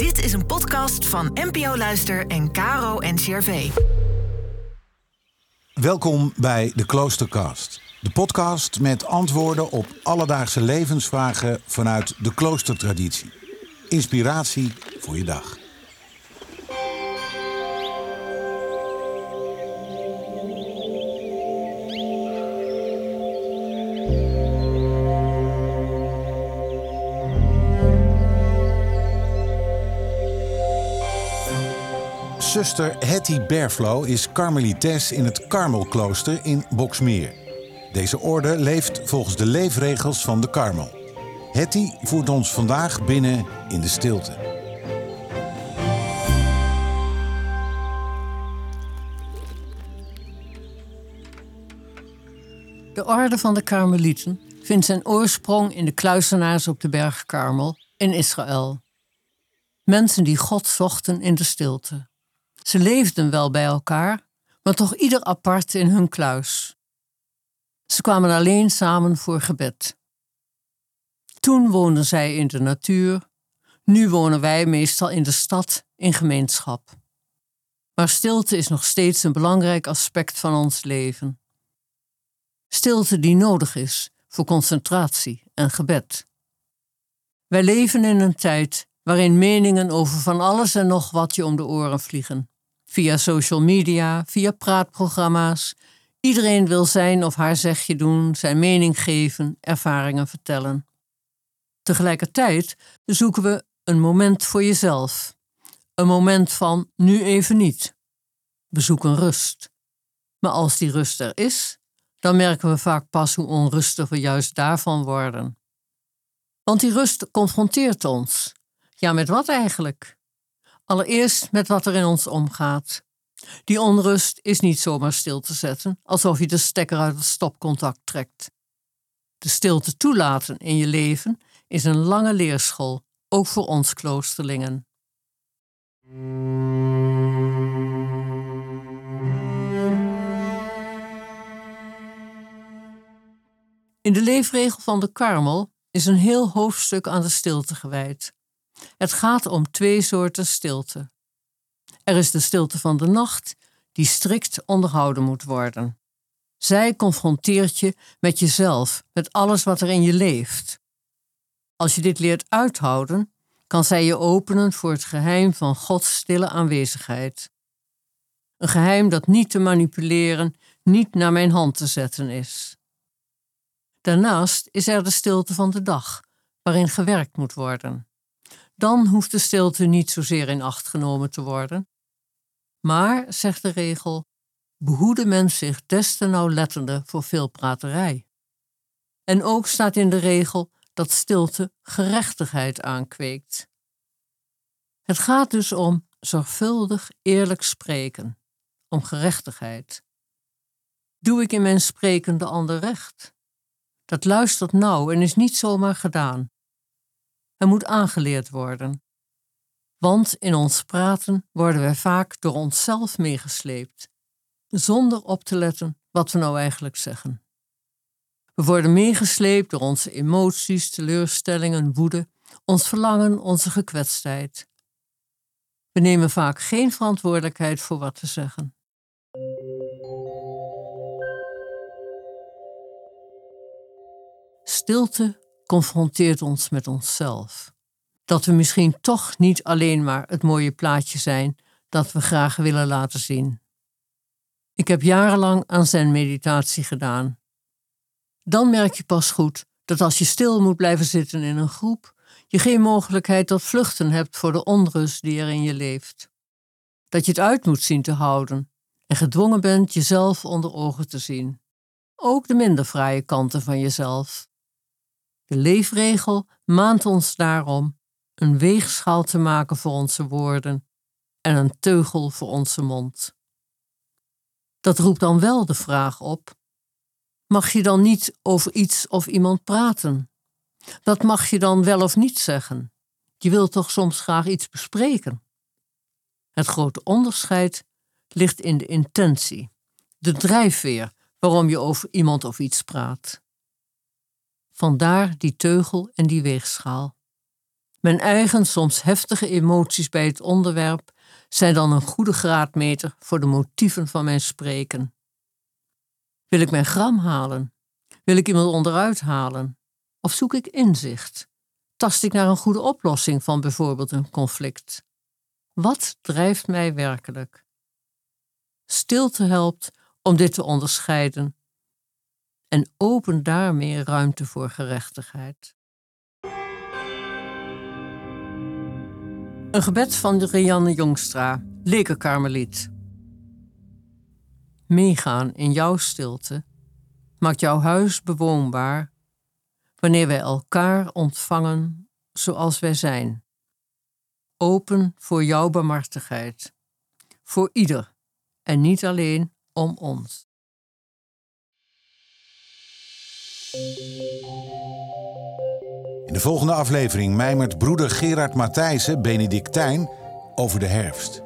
Dit is een podcast van NPO Luister en Caro NCRV. Welkom bij de Kloostercast. De podcast met antwoorden op alledaagse levensvragen vanuit de kloostertraditie. Inspiratie voor je dag. Zuster Hetty Berflo is karmelites in het Karmelklooster in Boksmeer. Deze orde leeft volgens de leefregels van de Karmel. Hetty voert ons vandaag binnen in de stilte. De orde van de Karmelieten vindt zijn oorsprong in de kluizenaars op de berg Karmel in Israël. Mensen die God zochten in de stilte. Ze leefden wel bij elkaar, maar toch ieder apart in hun kluis. Ze kwamen alleen samen voor gebed. Toen woonden zij in de natuur, nu wonen wij meestal in de stad in gemeenschap. Maar stilte is nog steeds een belangrijk aspect van ons leven. Stilte die nodig is voor concentratie en gebed. Wij leven in een tijd waarin meningen over van alles en nog wat je om de oren vliegen. Via social media, via praatprogramma's. Iedereen wil zijn of haar zegje doen, zijn mening geven, ervaringen vertellen. Tegelijkertijd zoeken we een moment voor jezelf. Een moment van nu even niet. We zoeken rust. Maar als die rust er is, dan merken we vaak pas hoe onrustig we juist daarvan worden. Want die rust confronteert ons. Ja, met wat eigenlijk? Allereerst met wat er in ons omgaat. Die onrust is niet zomaar stil te zetten, alsof je de stekker uit het stopcontact trekt. De stilte toelaten in je leven is een lange leerschool, ook voor ons kloosterlingen. In de leefregel van de Karmel is een heel hoofdstuk aan de stilte gewijd. Het gaat om twee soorten stilte. Er is de stilte van de nacht, die strikt onderhouden moet worden. Zij confronteert je met jezelf, met alles wat er in je leeft. Als je dit leert uithouden, kan zij je openen voor het geheim van Gods stille aanwezigheid. Een geheim dat niet te manipuleren, niet naar mijn hand te zetten is. Daarnaast is er de stilte van de dag, waarin gewerkt moet worden. Dan hoeft de stilte niet zozeer in acht genomen te worden. Maar, zegt de regel, behoede men zich des te nauwlettender voor veel praterij. En ook staat in de regel dat stilte gerechtigheid aankweekt. Het gaat dus om zorgvuldig eerlijk spreken, om gerechtigheid. Doe ik in mijn spreken de ander recht? Dat luistert nauw en is niet zomaar gedaan. Er moet aangeleerd worden. Want in ons praten worden wij vaak door onszelf meegesleept, zonder op te letten wat we nou eigenlijk zeggen. We worden meegesleept door onze emoties, teleurstellingen, woede, ons verlangen, onze gekwetstheid. We nemen vaak geen verantwoordelijkheid voor wat we zeggen. Stilte confronteert ons met onszelf. Dat we misschien toch niet alleen maar het mooie plaatje zijn dat we graag willen laten zien. Ik heb jarenlang aan zen-meditatie gedaan. Dan merk je pas goed dat als je stil moet blijven zitten in een groep, je geen mogelijkheid tot vluchten hebt voor de onrust die er in je leeft. Dat je het uit moet zien te houden en gedwongen bent jezelf onder ogen te zien. Ook de minder fraaie kanten van jezelf. De leefregel maant ons daarom een weegschaal te maken voor onze woorden en een teugel voor onze mond. Dat roept dan wel de vraag op: mag je dan niet over iets of iemand praten? Wat mag je dan wel of niet zeggen? Je wilt toch soms graag iets bespreken? Het grote onderscheid ligt in de intentie, de drijfveer waarom je over iemand of iets praat. Vandaar die teugel en die weegschaal. Mijn eigen soms heftige emoties bij het onderwerp zijn dan een goede graadmeter voor de motieven van mijn spreken. Wil ik mijn gram halen? Wil ik iemand onderuit halen? Of zoek ik inzicht? Tast ik naar een goede oplossing van bijvoorbeeld een conflict? Wat drijft mij werkelijk? Stilte helpt om dit te onderscheiden en open daarmee ruimte voor gerechtigheid. Een gebed van Rianne Jongstra, lekenkarmeliet. Meegaan in jouw stilte maakt jouw huis bewoonbaar wanneer wij elkaar ontvangen zoals wij zijn. Open voor jouw barmhartigheid, voor ieder en niet alleen om ons. In de volgende aflevering mijmert broeder Gerard Matthijssen, Benedictijn, over de herfst.